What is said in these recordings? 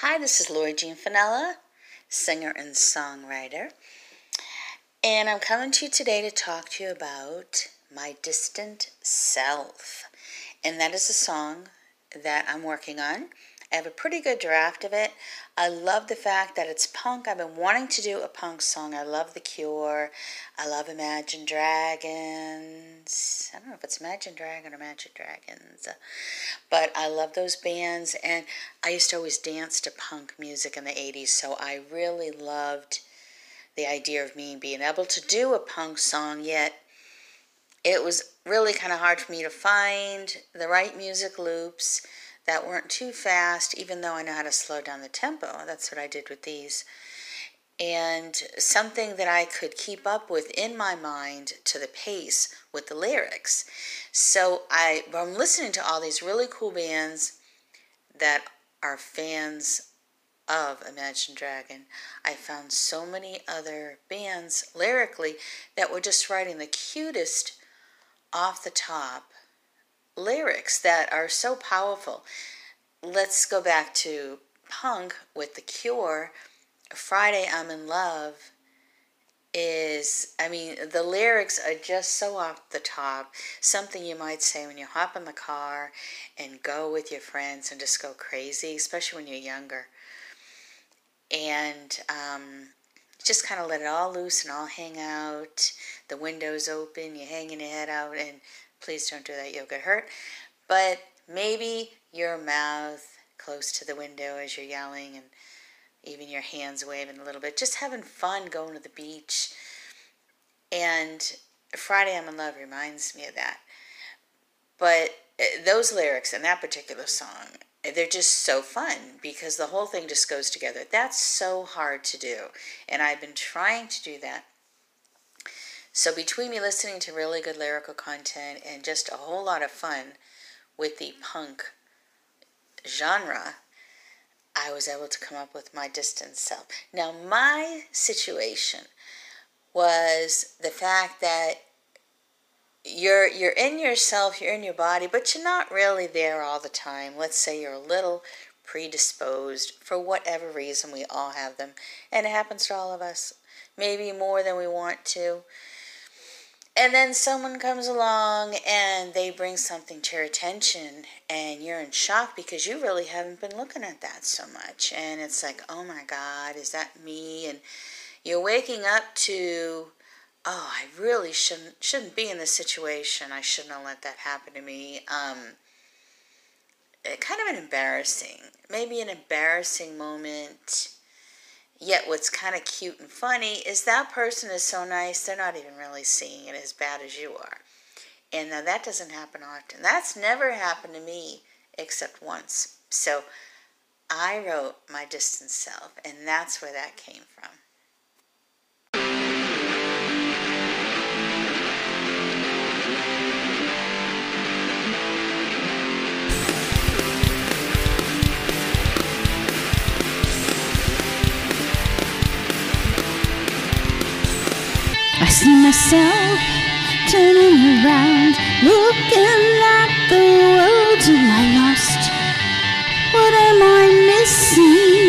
Hi, this is Lori Jean Finella, singer and songwriter. And I'm coming to you today to talk to you about My Distant Self. And that is a song that I'm working on. I have a pretty good draft of it. I love the fact that it's punk. I've been wanting to do a punk song. I love The Cure. I love Imagine Dragons. I don't know if it's Imagine Dragon or Imagine Dragons, but I love those bands. And I used to always dance to punk music in the 80s, so I really loved the idea of me being able to do a punk song, yet it was really kind of hard for me to find the right music loops that weren't too fast, even though I know how to slow down the tempo. That's what I did with these. And something that I could keep up with in my mind to the pace with the lyrics. So I, I'm listening to all these really cool bands that are fans of Imagine Dragon. I found so many other bands lyrically that were just writing the cutest off the top lyrics that are so powerful. Let's go back to punk with The Cure. Friday I'm in Love is, I mean, the lyrics are just so off the top. Something you might say when you hop in the car and go with your friends and just go crazy, especially when you're younger. And um, just kind of let it all loose and all hang out. The windows open, you're hanging your head out, and Please don't do that, you'll get hurt. But maybe your mouth close to the window as you're yelling and even your hands waving a little bit, just having fun going to the beach. And Friday I'm in Love reminds me of that. But eh, those lyrics in that particular song, they're just so fun because the whole thing just goes together. That's so hard to do. And I've been trying to do that so, between me listening to really good lyrical content and just a whole lot of fun with the punk genre, I was able to come up with my distant self. Now, my situation was the fact that you're you're in yourself, you're in your body, but you're not really there all the time. Let's say you're a little predisposed for whatever reason. We all have them, and it happens to all of us. Maybe more than we want to. And then someone comes along and they bring something to your attention, and you're in shock because you really haven't been looking at that so much. And it's like, oh my God, is that me? And you're waking up to, oh, I really shouldn't shouldn't be in this situation. I shouldn't have let that happen to me. Um, kind of an embarrassing, maybe an embarrassing moment Yet, what's kind of cute and funny is that person is so nice, they're not even really seeing it as bad as you are. And now that doesn't happen often. That's never happened to me except once. So I wrote My Distant Self, and that's where that came from. See myself turning around, looking at the world. Am I lost? What am I missing?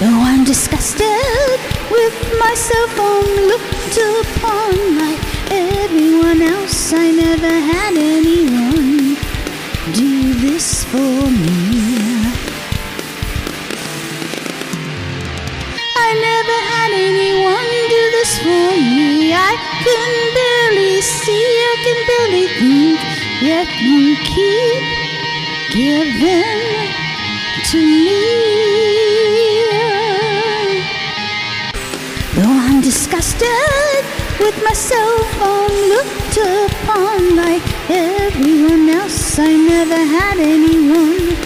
Though I'm disgusted with myself, I'm looked upon had anyone do this for me. I can barely see, I can barely think, yet you keep giving to me. Though I'm disgusted with myself, I'm looked upon like everyone else. I never had anyone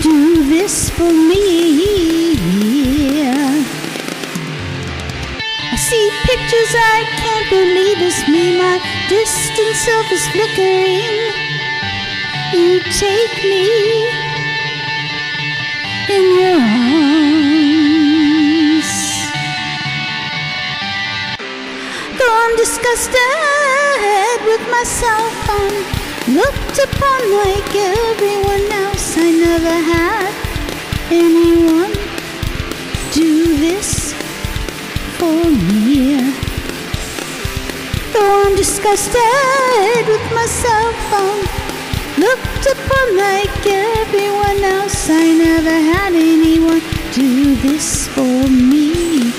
do this for me. Pictures I can't believe it's me. My distant self is flickering. You take me in your arms. Though I'm disgusted with myself, I'm Looked upon like everyone else. I never had anyone Though I'm disgusted with myself, I'm looked upon like everyone else. I never had anyone do this for me.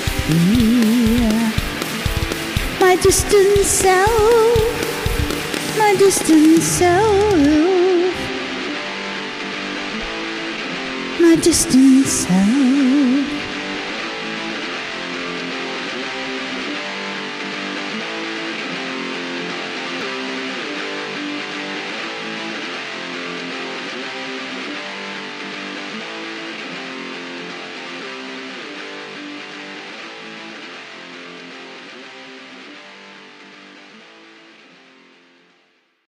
My distant self, my distant self, my distant self.